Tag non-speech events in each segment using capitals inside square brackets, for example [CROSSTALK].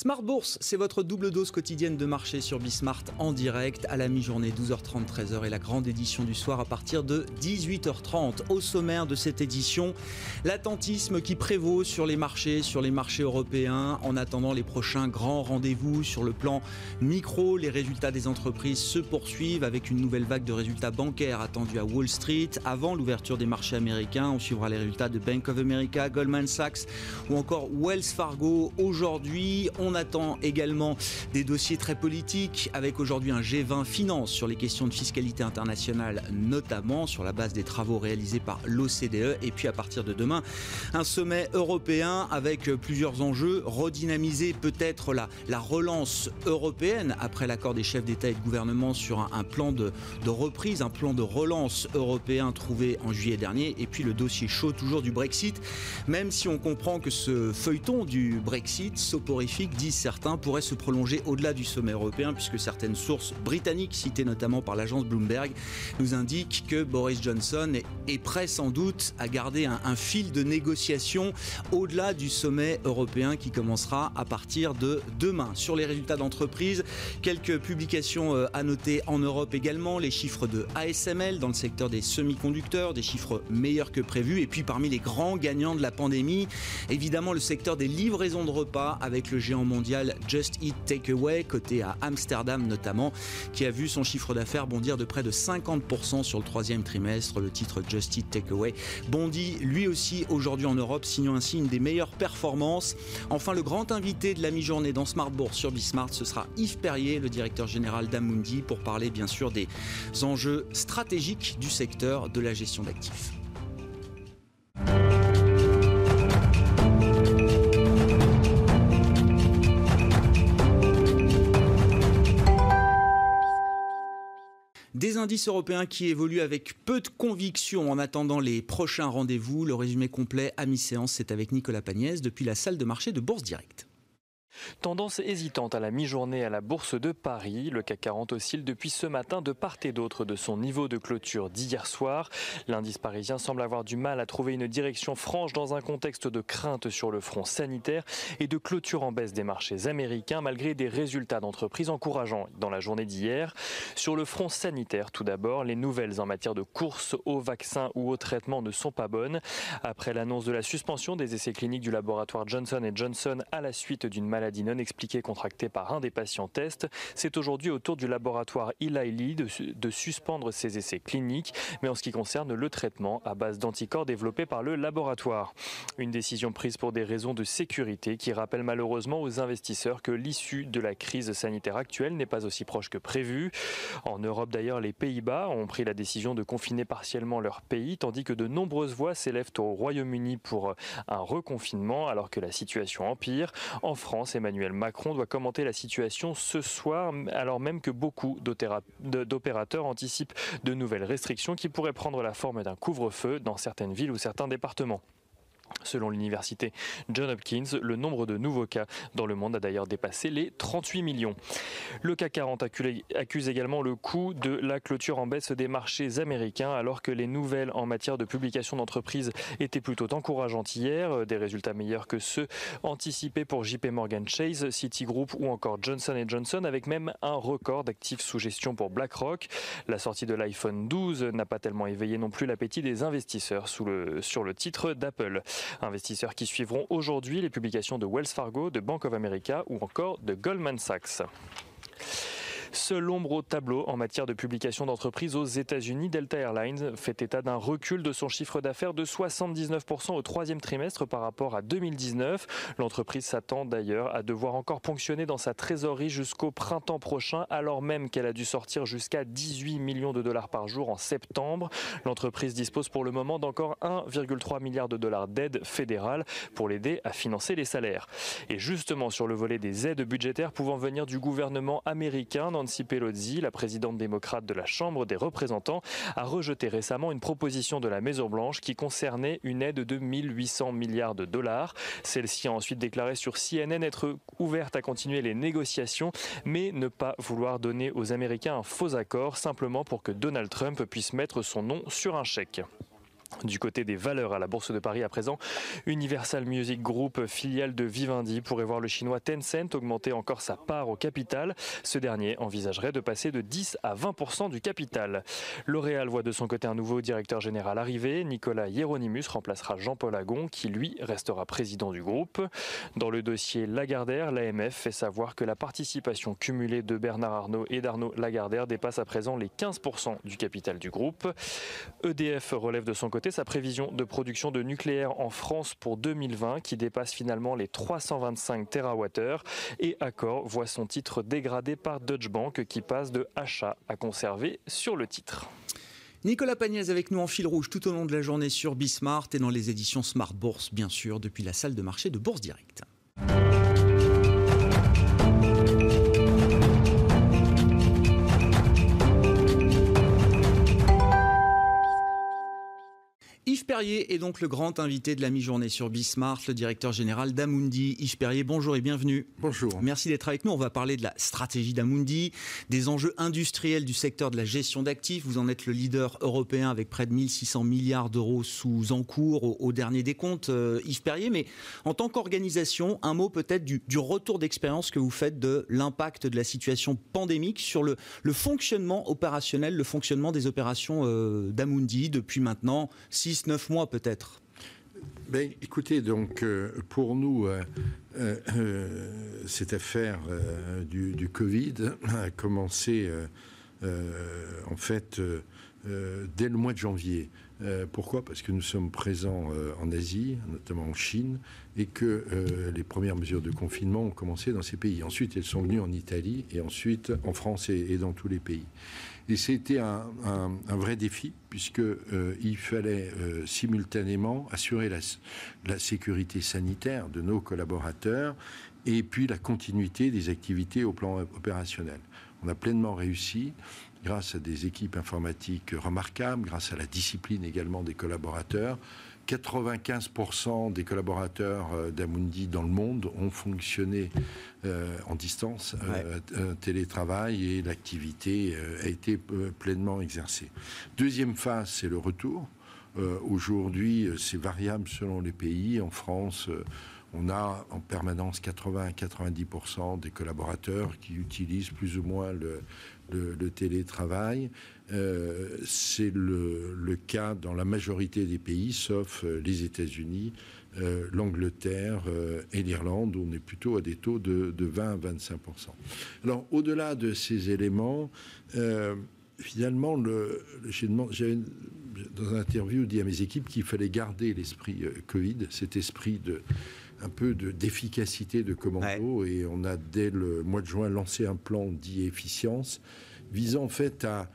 Smart Bourse, c'est votre double dose quotidienne de marché sur Bismart en direct à la mi-journée 12h30 13h et la grande édition du soir à partir de 18h30. Au sommaire de cette édition, l'attentisme qui prévaut sur les marchés, sur les marchés européens en attendant les prochains grands rendez-vous sur le plan micro, les résultats des entreprises se poursuivent avec une nouvelle vague de résultats bancaires attendus à Wall Street avant l'ouverture des marchés américains. On suivra les résultats de Bank of America, Goldman Sachs ou encore Wells Fargo aujourd'hui. Attend également des dossiers très politiques avec aujourd'hui un G20 finance sur les questions de fiscalité internationale, notamment sur la base des travaux réalisés par l'OCDE. Et puis à partir de demain, un sommet européen avec plusieurs enjeux, redynamiser peut-être la, la relance européenne après l'accord des chefs d'État et de gouvernement sur un, un plan de, de reprise, un plan de relance européen trouvé en juillet dernier. Et puis le dossier chaud toujours du Brexit, même si on comprend que ce feuilleton du Brexit soporifique disent certains, pourrait se prolonger au-delà du sommet européen, puisque certaines sources britanniques, citées notamment par l'agence Bloomberg, nous indiquent que Boris Johnson est, prêt sans doute à garder un, fil de négociation au-delà du sommet européen qui commencera à partir de demain. Sur les résultats d'entreprise, quelques publications euh, à noter en Europe également, les chiffres de ASML dans le secteur des semi-conducteurs, des chiffres meilleurs que prévus, et puis parmi les grands gagnants de la pandémie, évidemment le secteur des livraisons de repas avec le géant mondial Just Eat Takeaway, coté à Amsterdam notamment, qui a vu son chiffre d'affaires bondir de près de 50% sur le troisième trimestre. Le titre Just Eat Takeaway bondit lui aussi aujourd'hui en Europe, signant ainsi une des meilleures performances. Enfin, le grand invité de la mi-journée dans Smart Bourse sur Bismart, ce sera Yves Perrier, le directeur général d'Amundi, pour parler bien sûr des enjeux stratégiques du secteur de la gestion d'actifs. Des indices européens qui évoluent avec peu de conviction en attendant les prochains rendez-vous. Le résumé complet à mi-séance, c'est avec Nicolas Pagnès depuis la salle de marché de Bourse Direct. Tendance hésitante à la mi-journée à la Bourse de Paris. Le CAC 40 oscille depuis ce matin de part et d'autre de son niveau de clôture d'hier soir. L'indice parisien semble avoir du mal à trouver une direction franche dans un contexte de crainte sur le front sanitaire et de clôture en baisse des marchés américains malgré des résultats d'entreprises encourageants dans la journée d'hier. Sur le front sanitaire, tout d'abord, les nouvelles en matière de course aux vaccins ou aux traitements ne sont pas bonnes. Après l'annonce de la suspension des essais cliniques du laboratoire Johnson Johnson à la suite d'une maladie maladie non expliquée par un des patients tests. C'est aujourd'hui au tour du laboratoire Eli Lilly de, de, suspendre ses essais cliniques, mais en ce qui concerne le traitement à base d'anticorps développé par le laboratoire. Une décision prise pour des raisons de sécurité qui rappelle malheureusement aux investisseurs que l'issue de la crise sanitaire actuelle n'est pas aussi proche que prévu. En Europe d'ailleurs, les Pays-Bas ont pris la décision de confiner partiellement leur pays, tandis que de nombreuses voix s'élèvent au Royaume-Uni pour un reconfinement alors que la situation empire. En France, Emmanuel Macron doit commenter la situation ce soir, alors même que beaucoup d'opérateurs anticipent de nouvelles restrictions qui pourraient prendre la forme d'un couvre-feu dans certaines villes ou certains départements. Selon l'université John Hopkins, le nombre de nouveaux cas dans le monde a d'ailleurs dépassé les 38 millions. Le CAC 40 accuse également le coût de la clôture en baisse des marchés américains alors que les nouvelles en matière de publication d'entreprises étaient plutôt encourageantes hier, des résultats meilleurs que ceux anticipés pour JP Morgan Chase, Citigroup ou encore Johnson Johnson avec même un record d'actifs sous gestion pour BlackRock. La sortie de l'iPhone 12 n'a pas tellement éveillé non plus l'appétit des investisseurs sur le titre d'Apple. Investisseurs qui suivront aujourd'hui les publications de Wells Fargo, de Bank of America ou encore de Goldman Sachs. Seul l'ombre au tableau en matière de publication d'entreprises aux États-Unis. Delta Airlines fait état d'un recul de son chiffre d'affaires de 79% au troisième trimestre par rapport à 2019. L'entreprise s'attend d'ailleurs à devoir encore ponctionner dans sa trésorerie jusqu'au printemps prochain, alors même qu'elle a dû sortir jusqu'à 18 millions de dollars par jour en septembre. L'entreprise dispose pour le moment d'encore 1,3 milliard de dollars d'aide fédérale pour l'aider à financer les salaires. Et justement sur le volet des aides budgétaires pouvant venir du gouvernement américain, Pelosi, la présidente démocrate de la Chambre des représentants, a rejeté récemment une proposition de la Maison-Blanche qui concernait une aide de 1800 milliards de dollars. Celle-ci a ensuite déclaré sur CNN être ouverte à continuer les négociations, mais ne pas vouloir donner aux Américains un faux accord simplement pour que Donald Trump puisse mettre son nom sur un chèque. Du côté des valeurs à la Bourse de Paris à présent, Universal Music Group, filiale de Vivendi, pourrait voir le chinois Tencent augmenter encore sa part au capital. Ce dernier envisagerait de passer de 10 à 20% du capital. L'Oréal voit de son côté un nouveau directeur général arriver. Nicolas Hieronymus remplacera Jean-Paul Agon, qui lui restera président du groupe. Dans le dossier Lagardère, l'AMF fait savoir que la participation cumulée de Bernard Arnault et d'Arnaud Lagardère dépasse à présent les 15 du capital du groupe. EDF relève de son côté sa prévision de production de nucléaire en France pour 2020 qui dépasse finalement les 325 TWh et Accor voit son titre dégradé par Deutsche Bank qui passe de achat à conserver sur le titre. Nicolas Pagnès avec nous en fil rouge tout au long de la journée sur Bismart et dans les éditions Smart Bourse, bien sûr, depuis la salle de marché de Bourse Direct. Perrier est donc le grand invité de la mi-journée sur Bismart, le directeur général d'Amundi. Yves Perrier, bonjour et bienvenue. Bonjour. Merci d'être avec nous. On va parler de la stratégie d'Amundi, des enjeux industriels du secteur de la gestion d'actifs. Vous en êtes le leader européen avec près de 1600 milliards d'euros sous encours au, dernier des comptes, euh, Yves Perrier. Mais en tant qu'organisation, un mot peut-être du, retour d'expérience que vous faites de l'impact de la situation pandémique sur le, fonctionnement opérationnel, le fonctionnement des opérations euh, d'Amundi depuis maintenant 6 neuf mois peut-être ben, écoutez, donc euh, pour nous, euh, euh, cette affaire du, Covid a commencé en fait dès le mois de janvier. pourquoi? Parce que nous sommes présents en Asie, notamment en Chine, et que les premières mesures de confinement ont commencé dans ces pays. Ensuite, elles sont venues en Italie et ensuite en France et dans tous les pays. Et c'était un, vrai défi, puisqu'il euh, fallait euh, simultanément assurer la, la, sécurité sanitaire de nos collaborateurs et puis la continuité des activités au plan opérationnel. On a pleinement réussi grâce à des équipes informatiques remarquables, grâce à la discipline également des collaborateurs, 95% des collaborateurs euh, d'Amundi dans le monde ont fonctionné euh, en distance, euh, télétravail, et l'activité a été pleinement exercée. Deuxième phase, c'est le retour. Aujourd'hui, c'est variable selon les pays. En France, on a en permanence 80 90% des collaborateurs qui utilisent plus ou moins le, le, télétravail. Euh, c'est le, cas dans la majorité des pays, sauf euh, les États-Unis, euh, l'Angleterre et l'Irlande, où on est plutôt à des taux de, 20 à 25% Alors, au-delà de ces éléments, finalement, le, j'avais dans une interview dit à mes équipes qu'il fallait garder l'esprit Covid, cet esprit de un peu d'efficacité de, commando et on a dès le mois de juin lancé un plan dit efficience visant en fait à,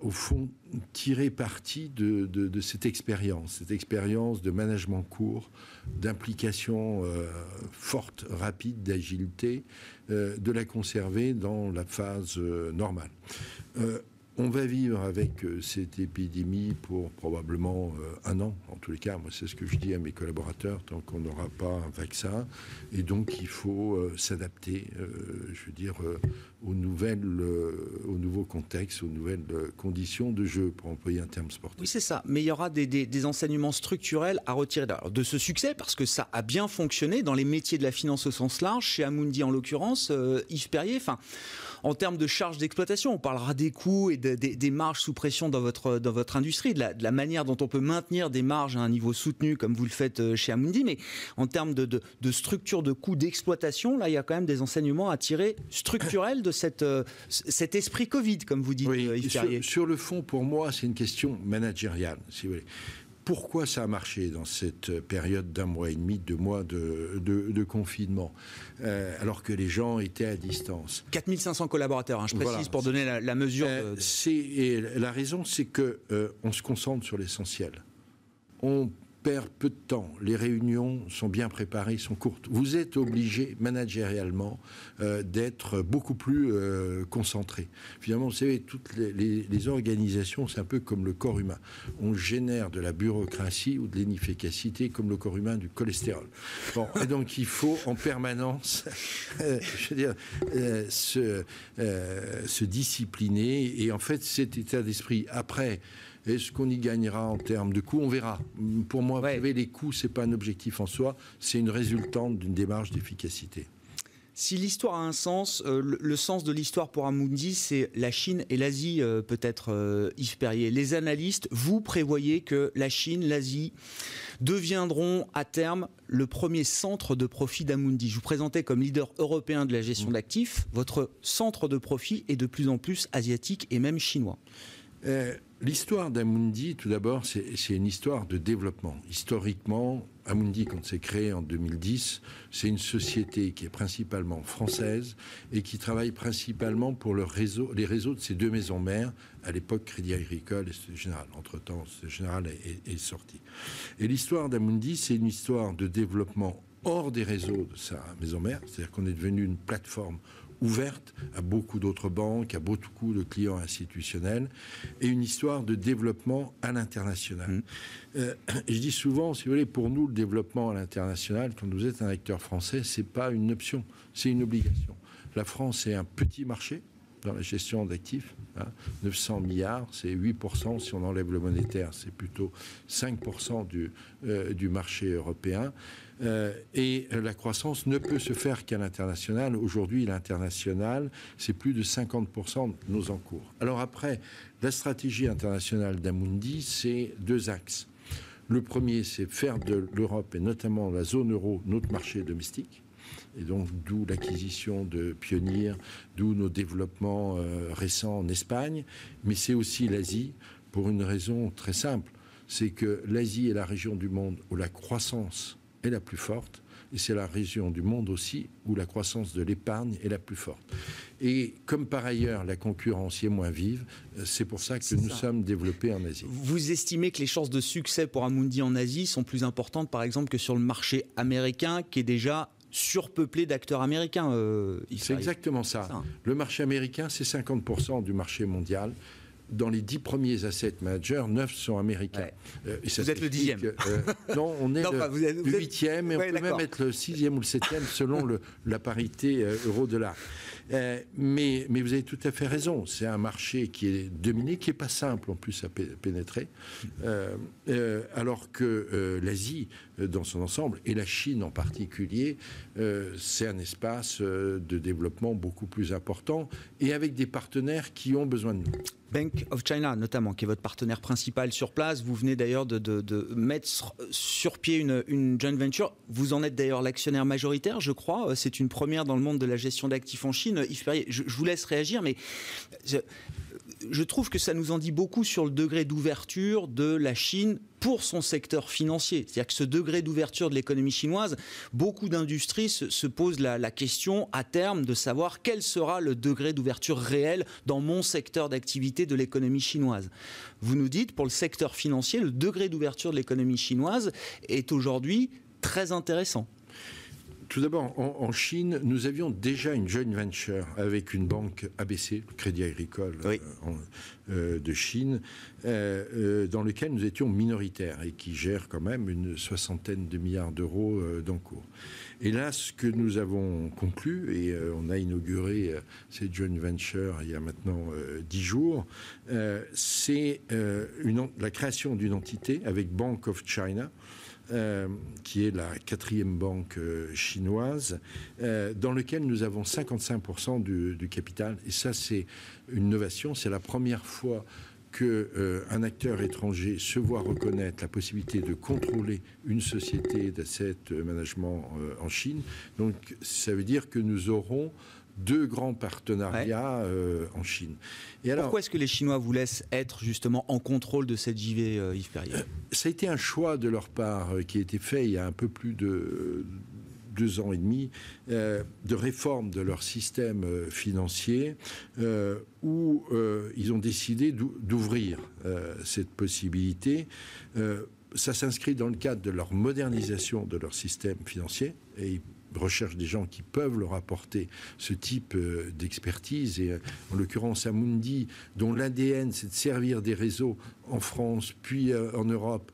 au fond tirer parti de, cette expérience, cette expérience de management court, d'implication euh, forte, rapide, d'agilité, euh, de la conserver dans la phase euh, normale. On va vivre avec euh, cette épidémie pour probablement euh, un an, en tous les cas. Moi, c'est ce que je dis à mes collaborateurs, tant qu'on n'aura pas un vaccin. Et donc, il faut euh, s'adapter, je veux dire, aux, nouvelles, aux nouveaux contextes, aux nouvelles conditions de jeu, pour employer un terme sportif. Oui, c'est ça. Mais il y aura des, enseignements structurels à retirer de ce succès, parce que ça a bien fonctionné dans les métiers de la finance au sens large, chez Amundi en l'occurrence, Yves Perrier. En termes de charges d'exploitation, on parlera des coûts et des marges sous pression dans votre, dans votre industrie, de la, manière dont on peut maintenir des marges à un niveau soutenu comme vous le faites euh, chez Amundi, mais en termes de, de, structure de coûts d'exploitation, là, il y a quand même des enseignements à tirer structurels de cette, euh, cet esprit Covid, comme vous dites, oui, Yves sur, sur, le fond, pour moi, c'est une question managériale, si vous voulez pourquoi ça a marché dans cette période d'un mois et demi, deux mois de, confinement, euh, alors que les gens étaient à distance 4500 collaborateurs, hein, je précise pour donner la, mesure. Euh, et la raison, c'est que euh, on se concentre sur l'essentiel. On peu de temps. Les réunions sont bien préparées, sont courtes. Vous êtes obligé, managérialement, euh, d'être beaucoup plus euh, concentré. Finalement, vous savez, toutes les, organisations, c'est un peu comme le corps humain. On génère de la bureaucratie ou de l'inefficacité comme le corps humain du cholestérol. Donc il faut en permanence, [LAUGHS] euh, je veux dire, se discipliner. Et en fait, cet état d'esprit, après, Est-ce qu'on y gagnera en termes de coûts? On verra. Pour moi, les coûts, c'est pas un objectif en soi, c'est une résultante d'une démarche d'efficacité. Si l'histoire a un sens, euh, le, sens de l'histoire pour Amundi, c'est la Chine et l'Asie, euh, peut-être euh, Yves Perrier. Les analystes, vous prévoyez que la Chine, l'Asie deviendront à terme le premier centre de profit d'Amundi. Je vous présentais comme leader européen de la gestion mmh. d'actifs. Votre centre de profit est de plus en plus asiatique et même chinois. L'histoire d'Amundi, tout d'abord, c'est une histoire de développement. Historiquement, Amundi, quand c'est créé en 2010, c'est une société qui est principalement française et qui travaille principalement pour les réseaux de ces deux maisons mères, à l'époque Crédit Agricole et Général. Entre-temps, Général est, est sorti. Et l'histoire d'Amundi, c'est une histoire de développement hors des réseaux de sa maison mère, c'est-à-dire qu'on est devenu une plateforme ouverte à beaucoup d'autres banques, à beaucoup de clients institutionnels, et une histoire de développement à l'international. Mmh. Euh, je dis souvent, si vous voulez, pour nous, le développement à l'international, quand vous êtes un acteur français, c'est pas une option, c'est une obligation. La France est un petit marché dans la gestion d'actifs, 900 hein. milliards, c'est 8% si on enlève le monétaire, c'est plutôt 5% du, euh, du marché européen. Euh, et la croissance ne peut se faire qu'à l'international. Aujourd'hui, l'international, c'est plus de 50% de nos encours. Alors après, la stratégie internationale d'Amundi, c'est deux axes. Le premier, c'est faire de l'Europe et notamment la zone euro notre marché domestique. Et donc, d'où l'acquisition de Pionnier, d'où nos développements euh, récents en Espagne. Mais c'est aussi l'Asie pour une raison très simple. C'est que l'Asie est la région du monde où la croissance est la plus forte. Et c'est la région du monde aussi où la croissance de l'épargne est la plus forte. Et comme par ailleurs la concurrence y est moins vive, euh, c'est pour ça que nous sommes développés en Asie. Vous estimez que les chances de succès pour Amundi en Asie sont plus importantes par exemple que sur le marché américain qui est déjà surpeuplé d'acteurs américains. Euh, c'est exactement ça. Hein. Le marché américain, c'est 50% du marché mondial dans les dix premiers asset managers, neuf sont américains. Euh, vous êtes le dixième. Euh, [LAUGHS] non, on est le, huitième, et on peut même être le sixième ou le septième selon le, la parité euh, euro-dollar. Euh, mais, mais, vous avez tout à fait raison. C'est un marché qui est dominé, qui n'est pas simple en plus à pénétrer. Euh, euh, alors que l'Asie, dans son ensemble, et la Chine en particulier, c'est un espace de développement beaucoup plus important et avec des partenaires qui ont besoin de nous. Bank of China, notamment, qui est votre partenaire principal sur place. Vous venez d'ailleurs de, mettre sur pied une, joint venture. Vous en êtes d'ailleurs l'actionnaire majoritaire, je crois. C'est une première dans le monde de la gestion d'actifs en Chine. Yves Perrier, je, vous laisse réagir, mais je, trouve que ça nous en dit beaucoup sur le degré d'ouverture de la Chine pour son secteur financier. C'est-à-dire que ce degré d'ouverture de l'économie chinoise, beaucoup d'industries se, posent la, question à terme de savoir quel sera le degré d'ouverture réel dans mon secteur d'activité de l'économie chinoise. Vous nous dites, pour le secteur financier, le degré d'ouverture de l'économie chinoise est aujourd'hui très intéressant. Tout d'abord, en, Chine, nous avions déjà une joint venture avec une banque ABC, Crédit Agricole euh, euh, de Chine, euh, dans lequel nous étions minoritaires et qui gère quand même une soixantaine de milliards d'euros d'encours. Et là, ce que nous avons conclu, et on a inauguré cette joint venture il y a maintenant dix jours, c'est la création d'une entité avec Bank of China euh, qui est la quatrième banque euh, chinoise, euh, dans lequel nous avons 55% du, du, capital. Et ça, c'est une innovation. C'est la première fois qu'un acteur étranger se voit reconnaître la possibilité de contrôler une société d'asset management en Chine. Donc, ça veut dire que nous aurons deux grands partenariats euh, en Chine. Et alors, Pourquoi est-ce que les Chinois vous laissent être justement en contrôle de cette JV, euh, Yves Perrier? Euh, Ça a été un choix de leur part qui a été fait il y a un peu plus de deux ans et demi de réforme de leur système financier où ils ont décidé d'ouvrir cette possibilité. Ça s'inscrit dans le cadre de leur modernisation de leur système financier et recherche des gens qui peuvent leur apporter ce type euh, d'expertise. Et euh, en l'occurrence, Amundi, dont l'ADN, c'est de servir des réseaux en France, puis euh, en Europe,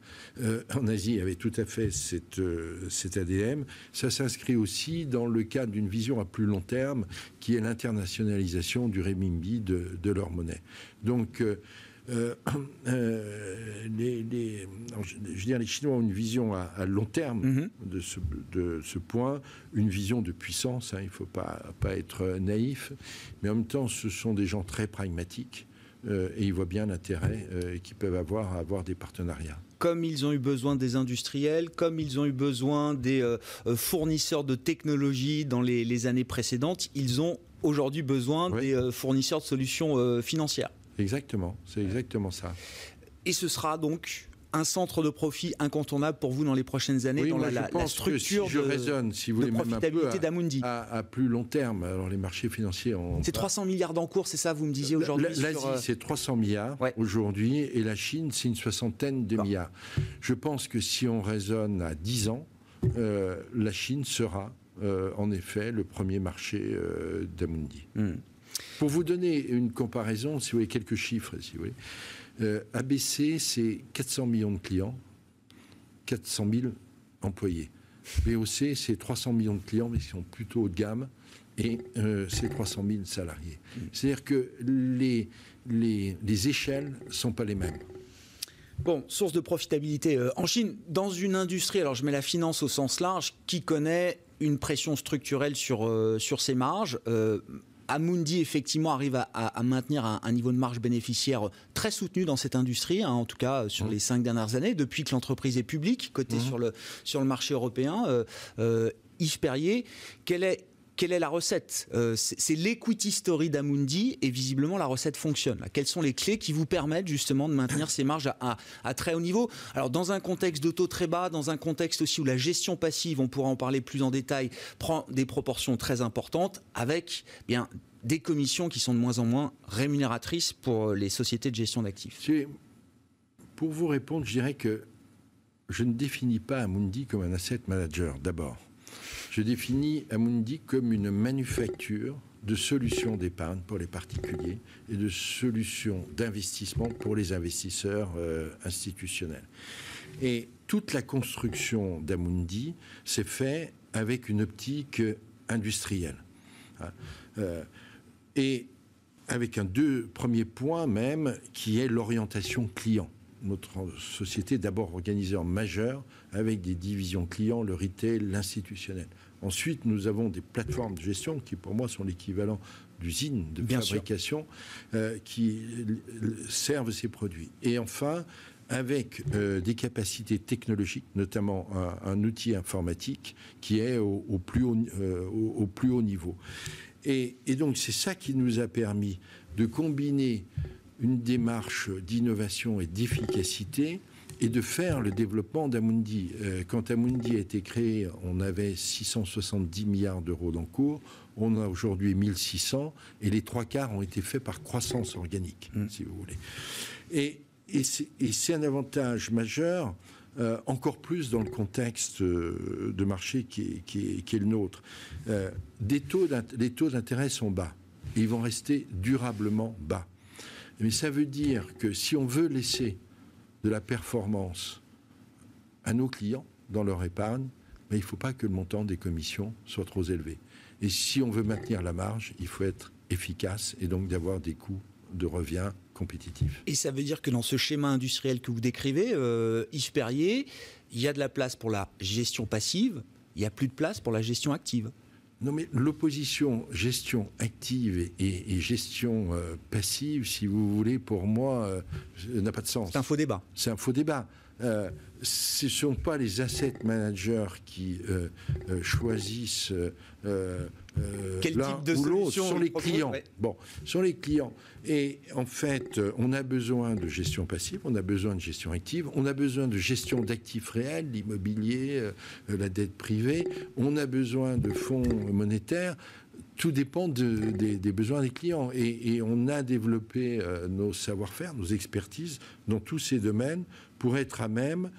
en Asie, avait tout à fait cette, cet ADN. Ça s'inscrit aussi dans le cadre d'une vision à plus long terme, qui est l'internationalisation du renminbi de, de, leur monnaie. Donc, [COUGHS] les, je, veux dire, les Chinois ont une vision à, long terme mhm. de, ce, de, ce, point, une vision de puissance. Hein, il ne faut pas, pas être naïf, mais en même temps, ce sont des gens très pragmatiques. et ils voient bien l'intérêt qu'ils peuvent avoir à avoir des partenariats comme ils ont eu besoin des industriels, comme ils ont eu besoin des euh, euh, fournisseurs de technologies dans les, années précédentes, ils ont aujourd'hui besoin des euh, fournisseurs de solutions financières. Exactement, c'est exactement ça. Et ce sera donc un centre de profit incontournable pour vous dans les prochaines années dans la, structure si je de, raisonne, si vous voulez, profitabilité d'Amundi à, plus long terme. Alors les marchés financiers ont... C'est 300 milliards d'encours, c'est ça, vous me disiez aujourd'hui L'Asie, euh, c'est 300 milliards aujourd'hui, et la Chine, c'est une soixantaine de milliards. Je pense que si on raisonne à 10 ans, euh, la Chine sera euh, en effet le premier marché d'Amundi. Hmm. Pour vous donner une comparaison, si vous voulez, quelques chiffres, si vous voulez. Euh, ABC, c'est 400 millions de clients, 400 000 employés. BOC, c'est 300 millions de clients, mais qui sont plutôt haut de gamme, et euh, c'est 300 000 salariés. C'est-à-dire que les, les, les échelles ne sont pas les mêmes. Bon, source de profitabilité euh, en Chine, dans une industrie, alors je mets la finance au sens large, qui connaît une pression structurelle sur, sur ses marges. Amundi, effectivement, arrive à, maintenir un, niveau de marge bénéficiaire très soutenu dans cette industrie, hein, en tout cas sur mmh. les cinq dernières années, depuis que l'entreprise est publique, cotée mmh. sur, le, sur le marché européen. Euh, euh, Yves Perrier, quelle est quelle est la recette? Euh, C'est l'equity story d'Amundi et visiblement la recette fonctionne. Quelles sont les clés qui vous permettent justement de maintenir ces marges à, très haut niveau? Alors dans un contexte d'auto très bas, dans un contexte aussi où la gestion passive, on pourra en parler plus en détail, prend des proportions très importantes avec bien des commissions qui sont de moins en moins rémunératrices pour les sociétés de gestion d'actifs. Pour vous répondre, je dirais que je ne définis pas Amundi comme un asset manager d'abord. Je définis Amundi comme une manufacture de solutions d'épargne pour les particuliers et de solutions d'investissement pour les investisseurs euh, institutionnels. Et toute la construction d'Amundi s'est faite avec une optique industrielle. Hein. Euh, et avec un deux premiers points même qui est l'orientation client notre société d'abord organisée en majeur avec des divisions clients, le retail, l'institutionnel. Ensuite, nous avons des plateformes de gestion qui, pour moi, sont l'équivalent d'usines de fabrication euh, qui servent ces produits. Et enfin, avec euh, des capacités technologiques, notamment un, outil informatique qui est au, plus, haut, euh, au, plus haut niveau. Et, et donc, c'est ça qui nous a permis de combiner une démarche d'innovation et d'efficacité et de faire le développement d'Amundi. Euh, quand Amundi a été créé, on avait 670 milliards d'euros d'encours. On a aujourd'hui 1600 et les trois quarts ont été faits par croissance organique, mm. si vous voulez. Et, c'est un avantage majeur, euh, encore plus dans le contexte euh, de marché qui est, le nôtre. des taux les taux d'intérêt sont bas. ils vont rester durablement bas. Mais ça veut dire que si on veut laisser de la performance à nos clients dans leur épargne, mais il ne faut pas que le montant des commissions soit trop élevé. Et si on veut maintenir la marge, il faut être efficace et donc d'avoir des coûts de revient compétitifs. Et ça veut dire que dans ce schéma industriel que vous décrivez, euh, il y a de la place pour la gestion passive, il n'y a plus de place pour la gestion active. Non, mais l'opposition gestion active et, gestion euh, passive, si vous voulez, pour moi, euh, n'a pas de sens. C'est un faux débat. C'est un faux débat. Euh, ce ne sont pas les asset managers qui euh, euh, choisissent Quel l'un type de ou l'autre, sont les clients. Bon, sont les clients. Et en fait, on a besoin de gestion passive, on a besoin de gestion active, on a besoin de gestion d'actifs réels, l'immobilier, la dette privée, on a besoin de fonds monétaires tout dépend des, besoins des clients. Et, on a développé nos savoir-faire, nos expertises dans tous ces domaines pour être à même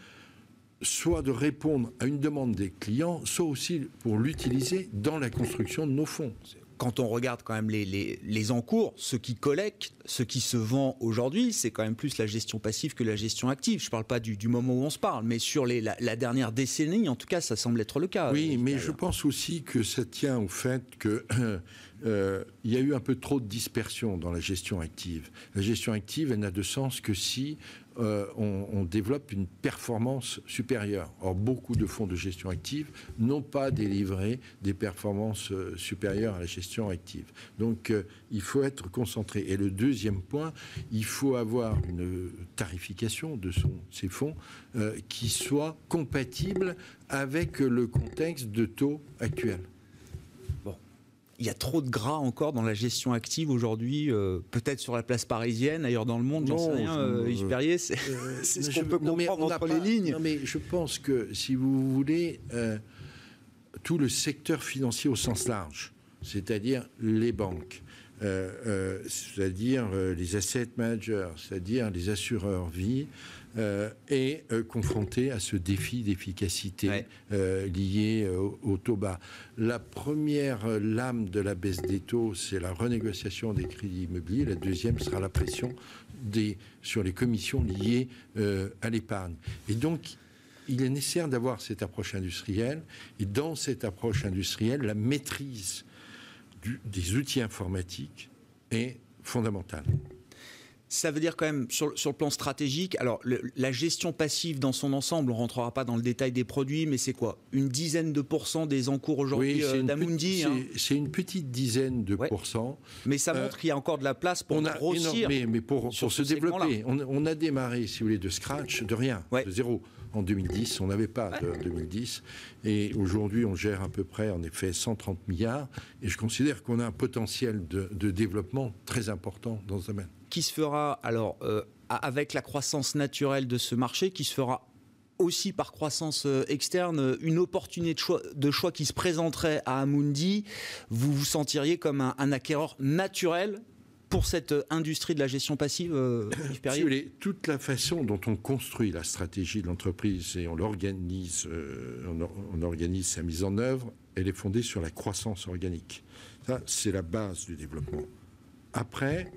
soit de répondre à une demande des clients, soit aussi pour l'utiliser dans la construction de nos fonds. quand on regarde quand même les, les, encours, ce qui collecte, ce qui se vend aujourd'hui, c'est quand même plus la gestion passive que la gestion active. Je ne parle pas du, moment où on se parle, mais sur les, la, dernière décennie, en tout cas, ça semble être le cas. Oui, mais je pense aussi que ça tient au fait que [COUGHS] euh, y a eu un peu trop de dispersion dans la gestion active. La gestion active, elle n'a de sens que si euh, on, développe une performance supérieure. Or, beaucoup de fonds de gestion active n'ont pas délivré des performances euh, supérieures à la gestion active. Donc, il faut être concentré. Et le deuxième point, il faut avoir une tarification de ces fonds qui soit compatible avec le contexte de taux actuel il y a trop de gras encore dans la gestion active aujourd'hui, euh, peut-être sur la place parisienne, ailleurs dans le monde, j'en sais rien, euh, Yves Perrier, c'est euh, [LAUGHS] ce qu'on peut comprendre entre les lignes. Non mais je pense que, si vous voulez, tout le secteur financier au sens large, c'est-à-dire les banques, c'est-à-dire les asset managers, c'est-à-dire les assureurs vie, euh, est euh, confronté à ce défi d'efficacité euh, lié au, taux bas. La première lame de la baisse des taux, c'est la renégociation des crédits immobiliers. La deuxième sera la pression des, sur les commissions liées à l'épargne. Et donc, il est nécessaire d'avoir cette approche industrielle. Et dans cette approche industrielle, la maîtrise des outils informatiques est fondamentale ça veut dire quand même, sur, le plan stratégique, alors la gestion passive dans son ensemble, on rentrera pas dans le détail des produits, mais c'est quoi? Une dizaine de pourcents des encours aujourd'hui oui, d'Amundi hein? C'est une petite dizaine de pourcents. Mais ça montre euh, qu'il y a encore de la place pour on a grossir. mais, mais, pour, pour se développer, on, a démarré, si vous voulez, de scratch, de rien, de zéro. En 2010, on n'avait pas de 2010. Et aujourd'hui, on gère à peu près, en effet, 130 milliards. Et je considère qu'on a un potentiel de, développement très important dans ce domaine qui se fera alors euh, avec la croissance naturelle de ce marché, qui se fera aussi par croissance euh, externe, euh, une opportunité de choix qui se présenterait à Amundi, vous vous sentiriez comme un, acquéreur naturel pour cette industrie de la gestion passive, euh, [COUGHS] Toute la façon dont on construit la stratégie de l'entreprise et on l'organise, on, organise sa mise en œuvre, elle est fondée sur la croissance organique. Ça, c'est la base du développement. Après,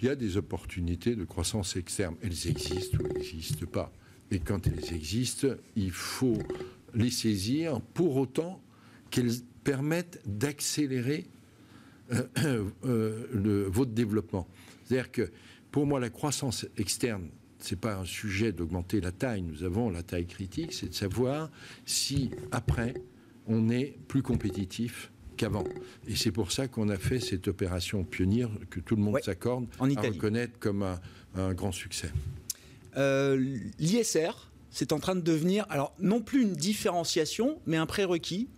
il y a des opportunités de croissance externe. Elles existent ou elles n'existent pas. Et quand elles existent, il faut les saisir pour autant qu'elles permettent d'accélérer euh, euh, votre développement. C'est-à-dire que pour moi, la croissance externe, ce n'est pas un sujet d'augmenter la taille. Nous avons la taille critique, c'est de savoir si après, on est plus compétitif qu'avant. Et c'est pour ça qu'on a fait cette opération pionnière que tout le monde s'accorde à reconnaître comme un, grand succès. Euh, L'ISR, c'est en train de devenir, alors non plus une différenciation, mais un prérequis.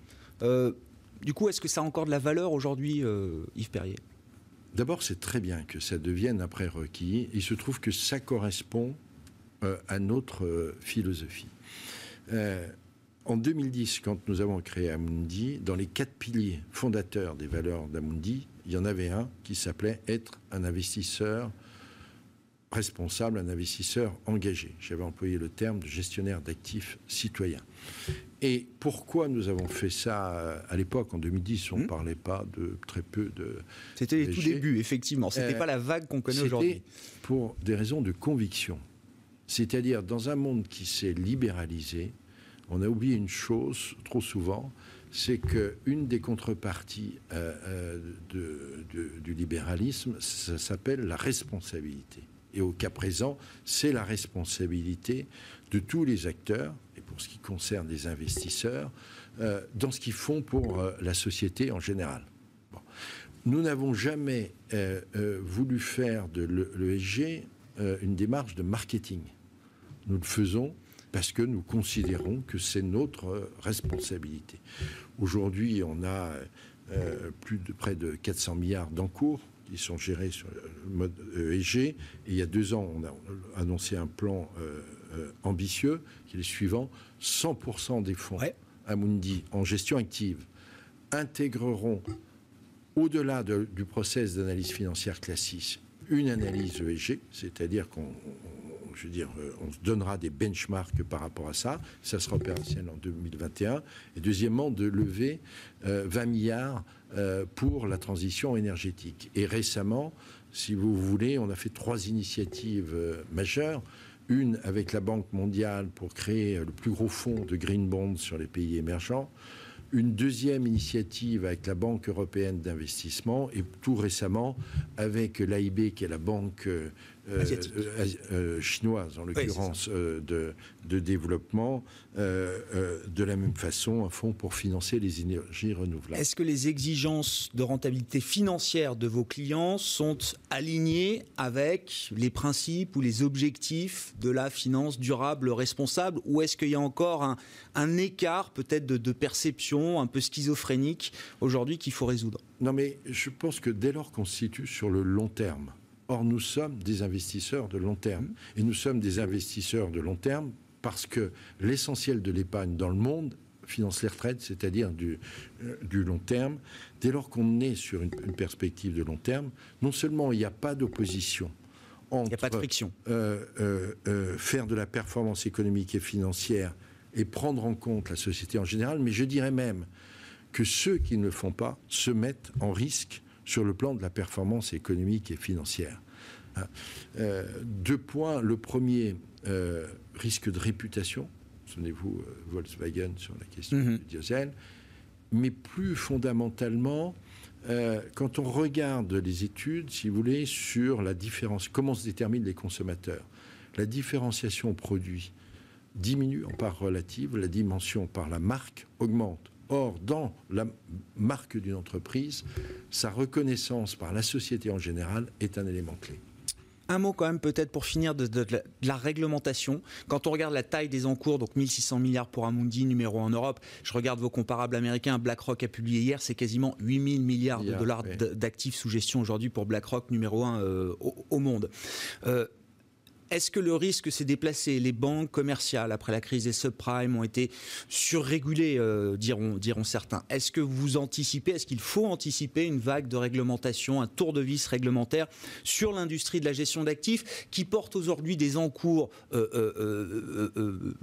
Euh, du coup, est-ce que ça a encore de la valeur aujourd'hui, euh, Yves Perrier? D'abord, c'est très bien que ça devienne un prérequis. Il se trouve que ça correspond à notre philosophie. En 2010, quand nous avons créé Amundi, dans les quatre piliers fondateurs des valeurs d'Amundi, il y en avait un qui s'appelait être un investisseur responsable, un investisseur engagé. J'avais employé le terme de gestionnaire d'actifs citoyens. Et pourquoi nous avons fait ça euh, à l'époque, en 2010 On ne hmm. parlait pas de très peu de. C'était les tout débuts, effectivement. Ce n'était euh, pas la vague qu'on connaît aujourd'hui. Pour des raisons de conviction. C'est-à-dire, dans un monde qui s'est libéralisé, on a oublié une chose trop souvent, c'est qu'une des contreparties euh, du libéralisme, ça s'appelle la responsabilité. Et au cas présent, c'est la responsabilité de tous les acteurs, pour ce qui concerne les investisseurs, euh, dans ce qu'ils font pour la société en général. Nous n'avons jamais voulu faire de l'ESG une démarche de marketing. Nous le faisons parce que nous considérons que c'est notre responsabilité. Aujourd'hui, on a euh, plus de près de 400 milliards d'encours qui sont gérés sur le mode ESG. Et il y a deux ans, on a annoncé un plan euh, euh, ambitieux qui est le suivant 100% des fonds Amundi en gestion active intégreront, au-delà du process d'analyse financière classique, une analyse ESG, c'est-à-dire qu'on je veux dire, on se donnera des benchmarks par rapport à ça. Ça sera opérationnel en 2021. Et deuxièmement, de lever 20 milliards pour la transition énergétique. Et récemment, si vous voulez, on a fait trois initiatives majeures une avec la Banque mondiale pour créer le plus gros fonds de green bonds sur les pays émergents, une deuxième initiative avec la Banque européenne d'investissement et tout récemment avec l'AIB qui est la banque euh, euh, euh, chinoise, en l'occurrence de, de, développement, de la même façon un fonds pour financer les énergies renouvelables. Est-ce que les exigences de rentabilité financière de vos clients sont alignées avec les principes ou les objectifs de la finance durable responsable ou est-ce qu'il y a encore un, un écart peut-être de, de perception un peu schizophrénique aujourd'hui qu'il faut résoudre? Non mais je pense que dès lors qu'on se situe sur le long terme, Or, nous sommes des investisseurs de long terme. Et nous sommes des investisseurs de long terme parce que l'essentiel de l'épargne dans le monde finance les retraites, c'est-à-dire du, euh, du, long terme. Dès lors qu'on est sur une, perspective de long terme, non seulement il n'y a pas d'opposition entre a pas de friction. Euh, euh, faire de la performance économique et financière et prendre en compte la société en général, mais je dirais même que ceux qui ne le font pas se mettent en risque sur le plan de la performance économique et financière. Hein. Euh, deux points. Le premier, euh, risque de réputation. Souvenez-vous, euh, Volkswagen sur la question mhm. du diesel. Mais plus fondamentalement, quand on regarde les études, si vous voulez, sur la différence, comment se déterminent les consommateurs, la différenciation produit diminue en part relative, la dimension par la marque augmente. Or, dans la marque d'une entreprise, sa reconnaissance par la société en général est un élément clé. Un mot quand même peut-être pour finir de, la, réglementation. Quand on regarde la taille des encours, donc 1600 milliards pour Amundi, numéro 1 en Europe, je regarde vos comparables américains, BlackRock a publié hier, c'est quasiment 8000 milliards de dollars d'actifs sous gestion aujourd'hui pour BlackRock, numéro 1 euh, au, monde. Euh, est-ce que le risque s'est déplacé? Les banques commerciales, après la crise des subprimes, ont été surrégulées, euh, diront, diront certains. Est-ce que vous anticipez, est-ce qu'il faut anticiper une vague de réglementation, un tour de vis réglementaire sur l'industrie de la gestion d'actifs qui porte aujourd'hui des encours euh, euh,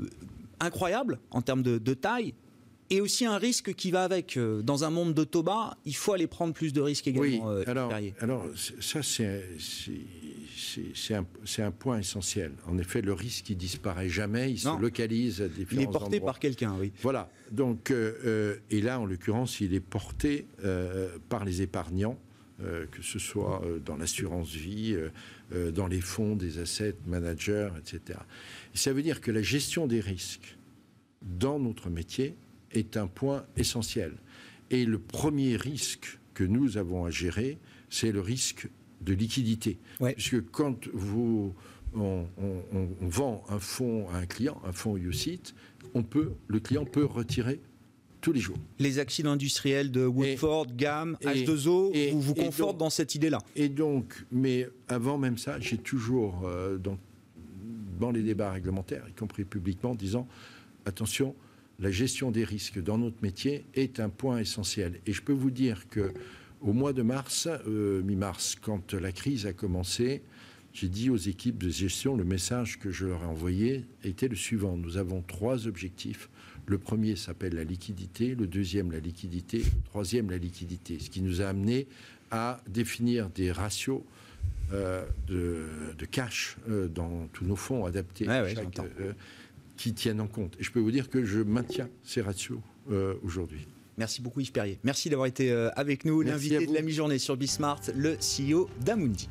incroyables en termes de taille et aussi un risque qui va avec. Dans un monde de Toba, il faut aller prendre plus de risques également. Oui, alors, alors ça, c'est un, un, point essentiel. En effet, le risque, il disparaît jamais, il se localise à différents Il est porté par quelqu'un, oui. Voilà. Donc, euh, euh, et là, en l'occurrence, il est porté par les épargnants. que ce soit dans l'assurance vie, dans les fonds des asset managers, etc. Et ça veut dire que la gestion des risques dans notre métier est un point essentiel. Et le premier risque que nous avons à gérer, c'est le risque de liquidité. Puisque quand vous, on, vend un fonds à un client, un fonds UCIT, on peut, le client peut retirer tous les jours. Les accidents industriels de Woodford, GAM, H2O vous vous confortent dans cette idée-là. Et donc, mais avant même ça, j'ai toujours, euh, dans, dans les débats réglementaires, y compris publiquement, disant attention, la gestion des risques dans notre métier est un point essentiel. Et je peux vous dire que au mois de mars, euh, mi-mars, quand la crise a commencé, j'ai dit aux équipes de gestion, le message que je leur ai envoyé était le suivant. Nous avons trois objectifs. Le premier s'appelle la liquidité, le deuxième la liquidité, le troisième la liquidité. Ce qui nous a amené à définir des ratios euh, de, cash euh, dans tous nos fonds adaptés qui tiennent en compte. Et je peux vous dire que je maintiens ces ratios aujourd'hui. Merci beaucoup Yves Perrier. Merci d'avoir été euh, avec nous, l'invité de la mi-journée sur Bismart, le CEO d'Amundi.